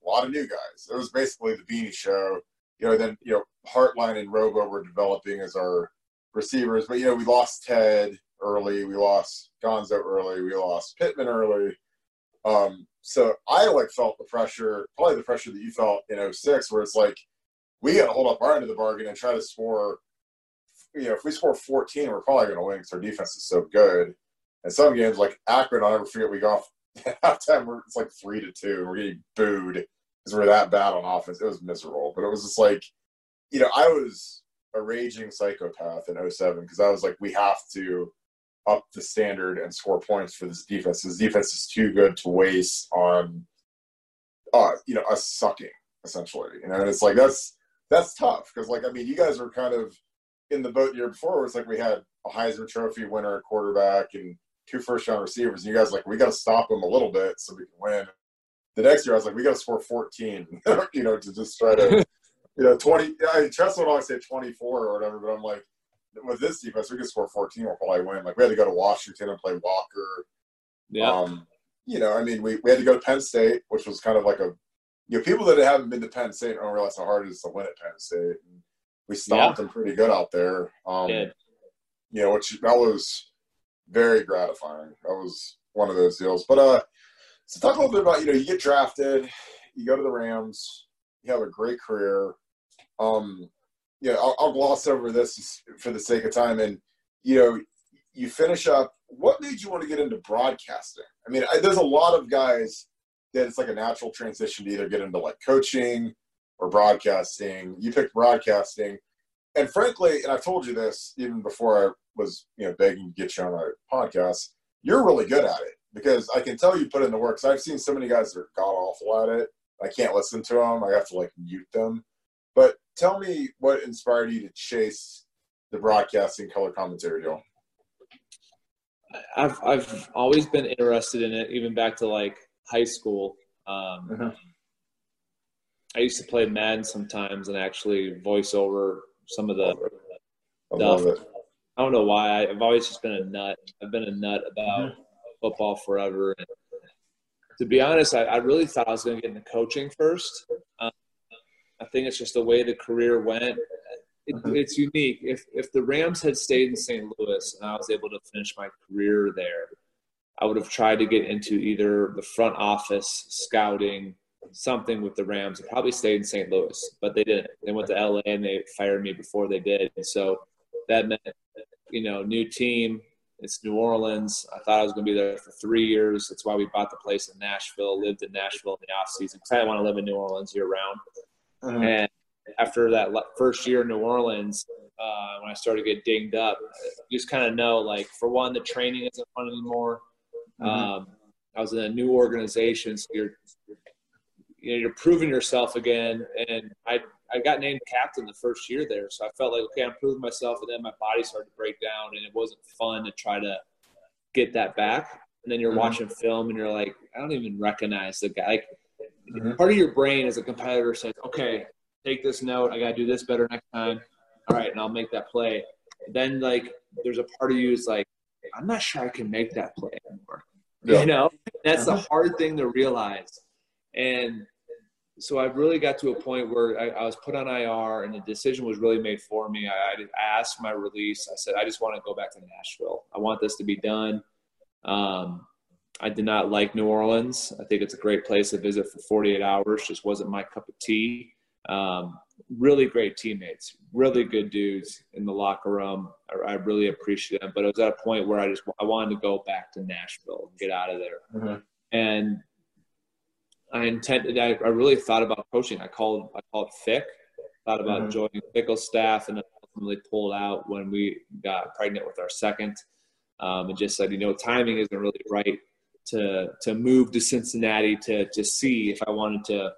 a lot of new guys. It was basically the Beanie Show. You know, then you know Hartline and Robo were developing as our receivers, but you know we lost Ted early, we lost Gonzo early, we lost Pittman early. Um, so I like felt the pressure, probably the pressure that you felt in 06, where it's like we got to hold up our end of the bargain and try to score. You know, if we score 14, we're probably going to win because our defense is so good. And some games like Akron, I'll never forget, we go off halftime, we're, it's like three to two, and we're getting booed because we're that bad on offense. It was miserable, but it was just like, you know, I was a raging psychopath in 07 because I was like, we have to up the standard and score points for this defense. This defense is too good to waste on, uh, you know, us sucking essentially. You know, and it's like that's that's tough because like I mean you guys were kind of in the boat the year before where it's like we had a Heisman Trophy winner at quarterback and two first round receivers and you guys like we got to stop them a little bit so we can win. The next year I was like we got to score 14, you know, to just try to you know 20. I mean, Tress would always say 24 or whatever, but I'm like with this defense we could score 14 we'll probably win. Like we had to go to Washington and play Walker.
Yeah.
Um, you know, I mean, we, we had to go to Penn State, which was kind of like a you know, people that haven't been to Penn State don't realize how hard it is to win at Penn State. And we stomped yeah. them pretty good out there. Um, you know, which that was very gratifying. That was one of those deals. But uh, so talk a little bit about you know you get drafted, you go to the Rams, you have a great career. Um, yeah, I'll, I'll gloss over this for the sake of time, and you know, you finish up. What made you want to get into broadcasting? I mean, I, there's a lot of guys that it's like a natural transition to either get into like coaching or broadcasting. You picked broadcasting. And frankly, and I've told you this even before I was, you know, begging to get you on a podcast, you're really good at it because I can tell you put in the work. I've seen so many guys that are god awful at it. I can't listen to them. I have to like mute them. But tell me what inspired you to chase the broadcasting color commentary deal.
I've I've always been interested in it, even back to like high school. Um,
mm-hmm.
I used to play Madden sometimes and actually voice over some of the
I stuff.
I don't know why. I, have always just been a nut. I've been a nut about mm-hmm. football forever. And to be honest, I, I, really thought I was going to get into coaching first. Um, I think it's just the way the career went. It, mm-hmm. It's unique. If if the Rams had stayed in St. Louis and I was able to finish my career there, I would have tried to get into either the front office, scouting, something with the Rams. I probably stayed in St. Louis, but they didn't. They went to LA and they fired me before they did. And so that meant, you know, new team, it's New Orleans. I thought I was going to be there for three years. That's why we bought the place in Nashville, lived in Nashville in the off season because I didn't want to live in New Orleans year round.
Mm-hmm.
And after that first year in New Orleans, uh, when I started to get dinged up, you just kind of know, like, for one, the training isn't fun anymore.
Mhm.
Um, I was in a new organization, so you're you know you're proving yourself again. And I I got named captain the first year there, so I felt like okay, I'm proving myself, and then my body started to break down, and it wasn't fun to try to get that back. And then you're
Mhm.
watching film, and you're like, I don't even recognize the guy. Like,
Mhm.
Part of your brain as a competitor says, okay, take this note. I got to do this better next time. All right, and I'll make that play. Then like, there's a part of you is like, I'm not sure I can make that play anymore.
Yeah.
You know, that's the hard thing to realize. And so I really got to a point where I, I was put on IR, and the decision was really made for me. I, I asked my release. I said, I just want to go back to Nashville. I want this to be done. Um, I did not like New Orleans. I think it's a great place to visit for 48 hours. Just wasn't my cup of tea. Um, really great teammates, really good dudes in the locker room. I, I really appreciate them. But it was at a point where I just I wanted to go back to Nashville and get out of there.
Mhm.
And I intended. I, I really thought about coaching. I called. I called Fick. Thought about
Mhm.
joining Fickell's staff, and then ultimately pulled out when we got pregnant with our second. Um, and just said, you know, timing isn't really right to to move to Cincinnati to to see if I wanted to,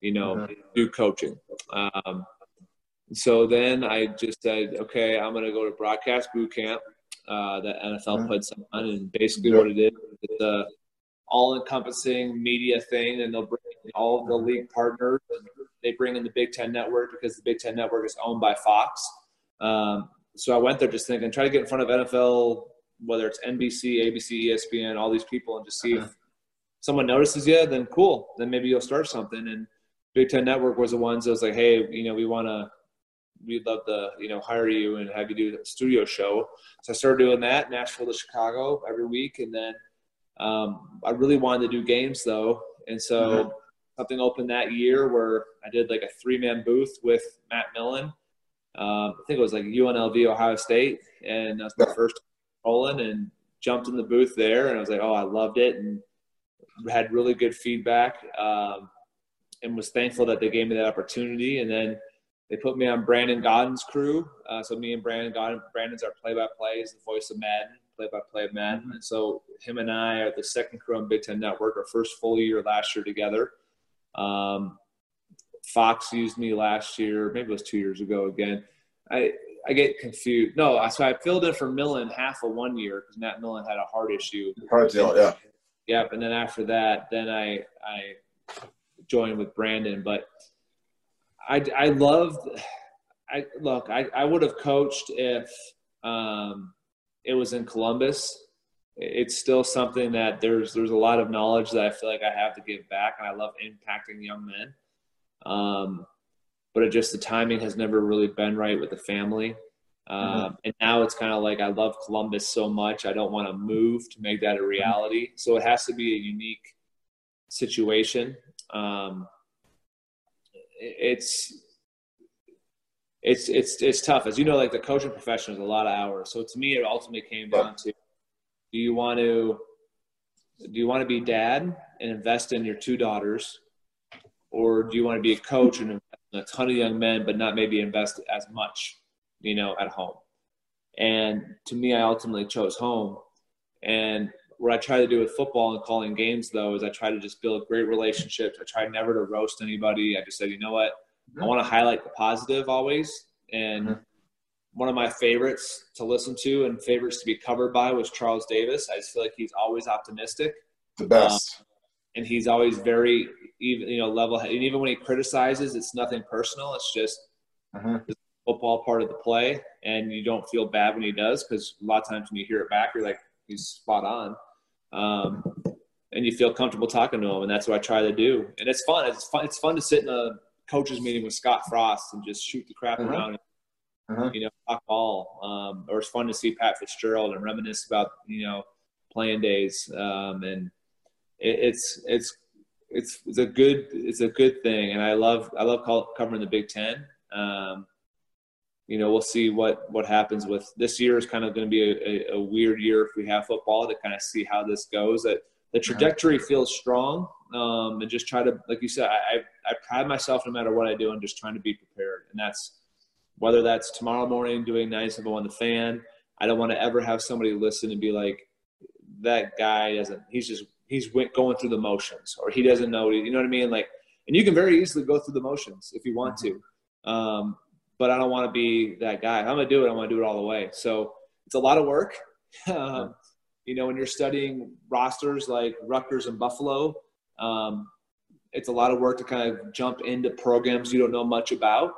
you know, do coaching. Um, so then I just said, okay, I'm going to go to broadcast boot camp uh, that NFL puts on, and basically what it is, it's a all-encompassing media thing, and they'll bring in all the league partners. And they bring in the Big Ten Network because the Big Ten Network is owned by Fox. Um, so I went there just thinking, try to get in front of NFL, whether it's NBC, ABC, ESPN, all these people, and just see if someone notices you. Then cool, then maybe you'll start something. And Big Ten Network was the ones that was like, hey, you know, we want to, we'd love to, you know, hire you and have you do a studio show. So I started doing that, Nashville to Chicago every week, and then um, I really wanted to do games though, and so
Mhm.
something opened that year where I did like a three-man booth with Matt Millen. Um, I think it was like UNLV Ohio State, and that's my first rolling, and jumped in the booth there, and I was like, oh, I loved it, and had really good feedback, um, and was thankful that they gave me that opportunity, and then. They put me on Brandon Gaudin's crew. Uh, so me and Brandon Gaudin, Brandon's our play-by-play, is the voice of Madden, play-by-play of Madden. And so him and I are the second crew on Big Ten Network. Our first full year last year together. Um, Fox used me last year. Maybe it was two years ago again. I I get confused. No, so I filled in for Millen half of one year because Matt Millen had a heart issue.
Heart deal, yeah.
Yep. And then after that, then I I joined with Brandon. But I I loved. I look. I I would have coached if um, it was in Columbus. It's still something that there's there's a lot of knowledge that I feel like I have to give back, and I love impacting young men. Um, but it just the timing has never really been right with the family. Um, And now it's kind of like I love Columbus so much, I don't want to move to make that a reality. So it has to be a unique situation. Um, it's it's it's it's tough, as you know. Like the coaching profession is a lot of hours. So to me, it ultimately came down to: Do you want to do you want to be dad and invest in your two daughters, or do you want to be a coach and invest in a ton of young men, but not maybe invest as much, you know, at home? And to me, I ultimately chose home. And what I try to do with football and calling games, though, is I try to just build great relationships. I try never to roast anybody. I just said, you know what? I mm-hmm. want to highlight the positive always. And mm-hmm. one of my favorites to listen to and favorites to be covered by was Charles Davis. I just feel like he's always optimistic.
The best.
Um, and he's always very even, you know, level. Headed and even when he criticizes, it's nothing personal. It's just mm-hmm. the football part of the play, and you don't feel bad when he does because a lot of times when you hear it back, you're like, he's spot on. Um, and you feel comfortable talking to them. and that's what I try to do. And it's fun. It's fun. It's fun to sit in a coaches meeting with Scott Frost and just shoot the crap
Mhm.
around.
Mhm.
You know, talk ball. Um, or it's fun to see Pat Fitzgerald and reminisce about you know playing days. Um, and it, it's it's it's it's a good it's a good thing, and I love I love call, covering the Big Ten. Um, you know, we'll see what what happens with this year is kind of going to be a, a, a, weird year if we have football to kind of see how this goes. That the trajectory feels strong, um, and just try to, like you said, I, I pride myself no matter what I do, and just trying to be prepared, and that's whether that's tomorrow morning doing 97 on the fan. I don't want to ever have somebody listen and be like, that guy doesn't. He's just he's going through the motions, or he doesn't know. You know what I mean? Like, and you can very easily go through the motions if you want to. Um, but I don't want to be that guy. If I'm gonna do it. I want to do it all the way. So it's a lot of work. um, you know, when you're studying rosters like Rutgers and Buffalo, um, it's a lot of work to kind of jump into programs you don't know much about.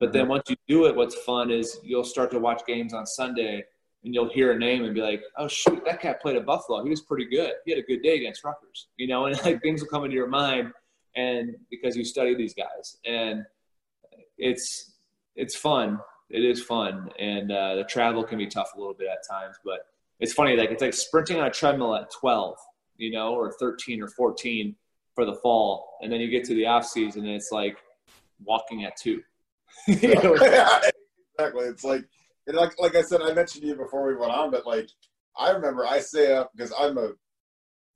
But then once you do it, what's fun is you'll start to watch games on Sunday and you'll hear a name and be like, "Oh shoot, that cat played at Buffalo. He was pretty good. He had a good day against Rutgers." You know, and like things will come into your mind, and because you study these guys, and it's it's fun. It is fun, and uh, the travel can be tough a little bit at times. But it's funny, like it's like sprinting on a treadmill at 12, you know, or 13 or 14 for the fall, and then you get to the off season, and it's like walking at two.
exactly. It's like, like like I said, I mentioned to you before we went on, but like I remember I stay up because I'm a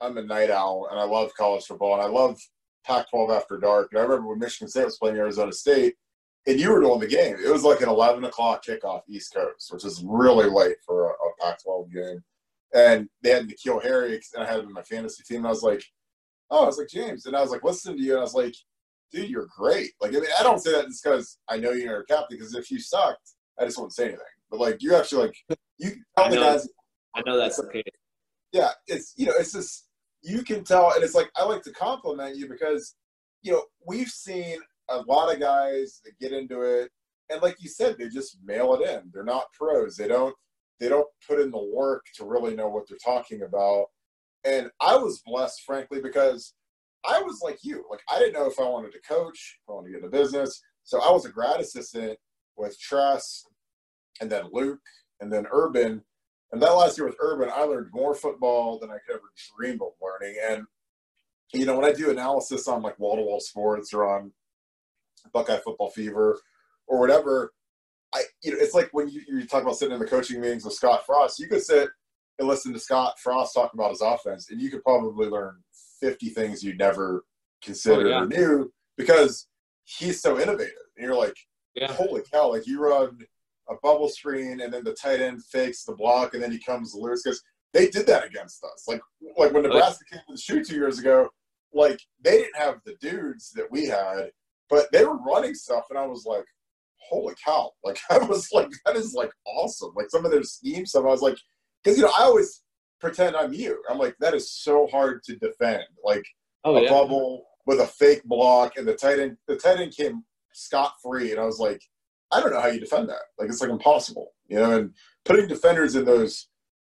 I'm a night owl and I love college football and I love Pac-12 after dark. And I remember when Michigan State was playing Arizona State, and you were doing the game. It was like an 11 o'clock kickoff East Coast, which is really late for a, a Pac-12 game. And they had N'Keal Harry, and I had him in my fantasy team. And I was like, oh, I was like, James. And I was like, listen to you. And I was like, dude, you're great. Like, I mean, I don't say that just because I know you're a captain, because if you sucked, I just wouldn't say anything. But, like, you actually, like, you tell the guys.
I know that's okay.
Yeah, it's, you know, it's just, you can tell. And it's like, I like to compliment you because, you know, we've seen a lot of guys that get into it, and like you said, they just mail it in. They're not pros. They don't they don't put in the work to really know what they're talking about. And I was blessed, frankly, because I was like you. Like I didn't know if I wanted to coach, if I wanted to get into business. So I was a grad assistant with Tress, and then Luke, and then Urban. And that last year with Urban, I learned more football than I could ever dream of learning. And you know, when I do analysis on like wall to wall sports or on Buckeye Football Fever or whatever. I you know it's like when you, you talk about sitting in the coaching meetings with Scott Frost, you could sit and listen to Scott Frost talk about his offense, and you could probably learn fifty things you never considered oh, yeah. or knew because he's so innovative. And you're like, yeah. holy cow! Like you run a bubble screen, and then the tight end fakes the block, and then he comes loose because they did that against us. Like like when Nebraska came to the shoe two years ago, like they didn't have the dudes that we had, but they were running stuff, and I was like, holy cow! Like I was like, that is like awesome. Like some of their schemes, stuff. I was like, because you know, I always pretend I'm you. I'm like, that is so hard to defend. Like oh, a yeah. bubble with a fake block, and the tight end, the tight end came scot free, and I was like, I don't know how you defend that. Like it's like impossible, you know. And putting defenders in those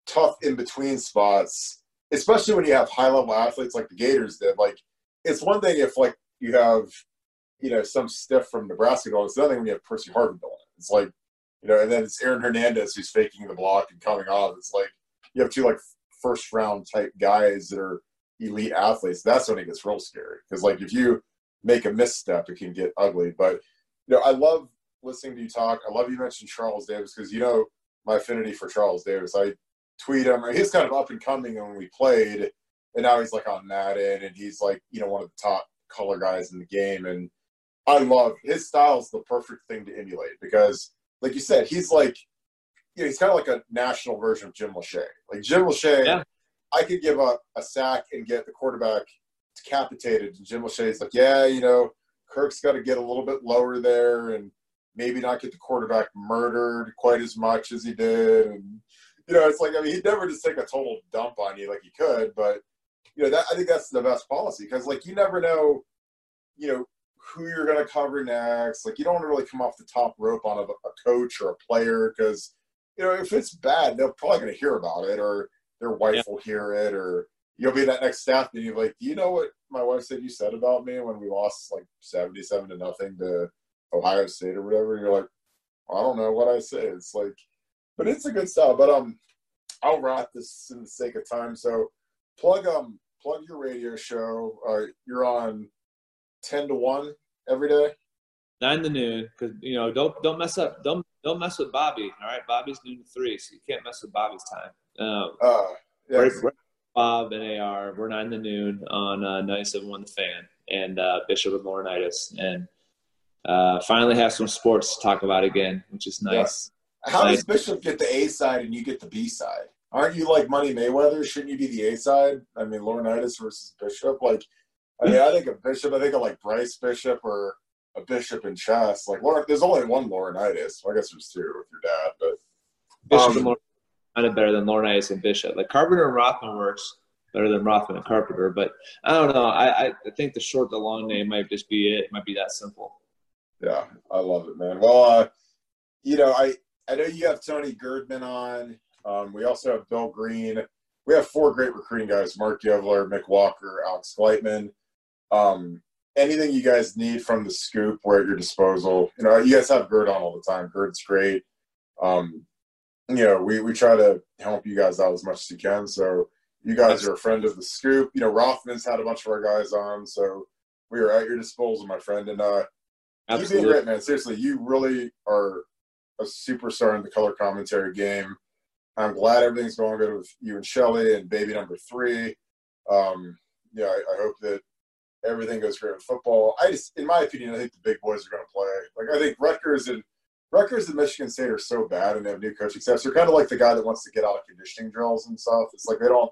tough in between spots, especially when you have high level athletes like the Gators did. Like it's one thing if like you have you know, some stiff from Nebraska going. It's nothing when you have Percy Harvin going. It's like, you know, and then it's Aaron Hernandez who's faking the block and coming off. It's like you have two like first round type guys that are elite athletes. That's when it gets real scary because like if you make a misstep, it can get ugly. But you know, I love listening to you talk. I love you mentioned Charles Davis because you know my affinity for Charles Davis. I tweet him. He's kind of up and coming when we played, and now he's like on Madden, and he's like you know one of the top color guys in the game. And I love his style is the perfect thing to emulate because, like you said, he's like, you know, he's kind of like a national version of Jim Lachey. Like Jim Lachey, yeah. I could give a, a sack and get the quarterback decapitated. And Jim Lachey's like, yeah, you know, Kirk's got to get a little bit lower there and maybe not get the quarterback murdered quite as much as he did. And, you know, it's like, I mean, he'd never just take a total dump on you like he could, but, you know, that I think that's the best policy because, like, you never know, you know, who you're going to cover next. Like you don't want to really come off the top rope on a, a coach or a player because you know if it's bad, they're probably going to hear about it or their wife yeah. will hear it or you'll be that next staff meeting like, do you know what my wife said you said about me when we lost like seventy-seven to nothing to Ohio State or whatever? And you're like, I don't know what I say. It's like, but it's a good style. But um, I'll wrap this in the sake of time. So plug um plug your radio show. Uh, you're on ten to one every day?
nine to noon because you know don't don't mess up don't don't mess with Bobby. All right, Bobby's noon to three, so you can't mess with Bobby's time. Um,
uh,
we're, we're Bob and AR, we're nine to noon on uh, 97.1 The Fan and uh, Bishop and Laurinaitis, and uh, finally have some sports to talk about again, which is nice.
Yeah. How nice. does Bishop get the A side and you get the B side? Aren't you like Money Mayweather? Shouldn't you be the A side? I mean, Laurinaitis versus Bishop. Like, I mean, I think of Bishop. I think of like Bryce Bishop or a Bishop in chess. Like, Lauren, there's only one Laurinaitis. Well, I guess there's two with your dad, but
Bishop um, and Laurinaitis kind of better than Laurinaitis and Bishop. Like Carpenter and Rothman works better than Rothman and Carpenter, but I don't know. I, I think the short, the long name might just be it. it might be that simple.
Yeah, I love it, man. Well, uh, you know, I I know you have Tony Gerdeman on. Um, we also have Bill Green. We have four great recruiting guys: Marc Givler, Mick Walker, Alex Gleitman. Um, anything you guys need from the scoop, we're at your disposal. You know, you guys have Gerd on all the time. Gerd's great. Um, you know, we, we try to help you guys out as much as you can. So you guys are a friend of the scoop. You know, Rothman's had a bunch of our guys on, so we are at your disposal, my friend. And uh you've been great, man. Seriously, you really are a superstar in the color commentary game. I'm glad everything's going good with you and Shelly and baby number three. Um, yeah, I, I hope that everything goes great with football. I just, in my opinion, I think the big boys are going to play. Like I think Rutgers and Rutgers and Michigan State are so bad and they have new coaching staffs. They're kind of like the guy that wants to get out of conditioning drills and stuff. It's like they don't,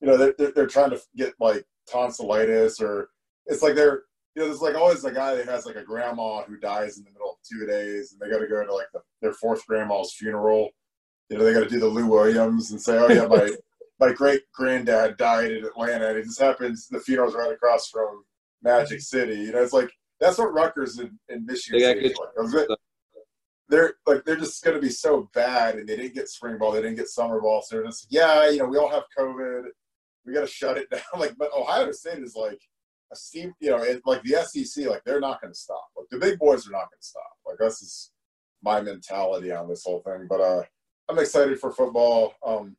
you know, they're, they're trying to get like tonsillitis or it's like they're, you know, there's like always a guy that has like a grandma who dies in the middle of two days and they got to go to like the, their fourth grandma's funeral. You know, they got to do the Lou Williams and say, oh yeah, my, my great granddad died in Atlanta and it just happens, the funeral's right across from Magic City. You know, it's like, that's what Rutgers in, in Michigan State like they're like they're just going to be so bad, and they didn't get spring ball, they didn't get summer ball, so they're just yeah, you know, we all have COVID, we got to shut it down. Like, but Ohio State is like a steam, you know, it, like the SEC, like they're not going to stop. Like the big boys are not going to stop. Like this is my mentality on this whole thing. But uh, I'm excited for football. Um,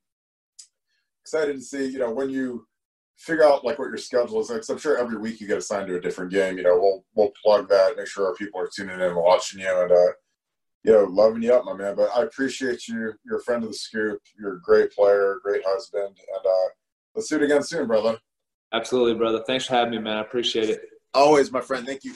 excited to see, you know, when you figure out like what your schedule is like. I'm sure every week you get assigned to a different game. You know, we'll we'll plug that, make sure our people are tuning in and watching you, and uh, you know, loving you up, my man. But I appreciate you. You're a friend of the scoop. You're a great player, great husband, and uh, let's do it again soon, brother.
Absolutely, brother. Thanks for having me, man. I appreciate it.
Always, my friend. Thank you.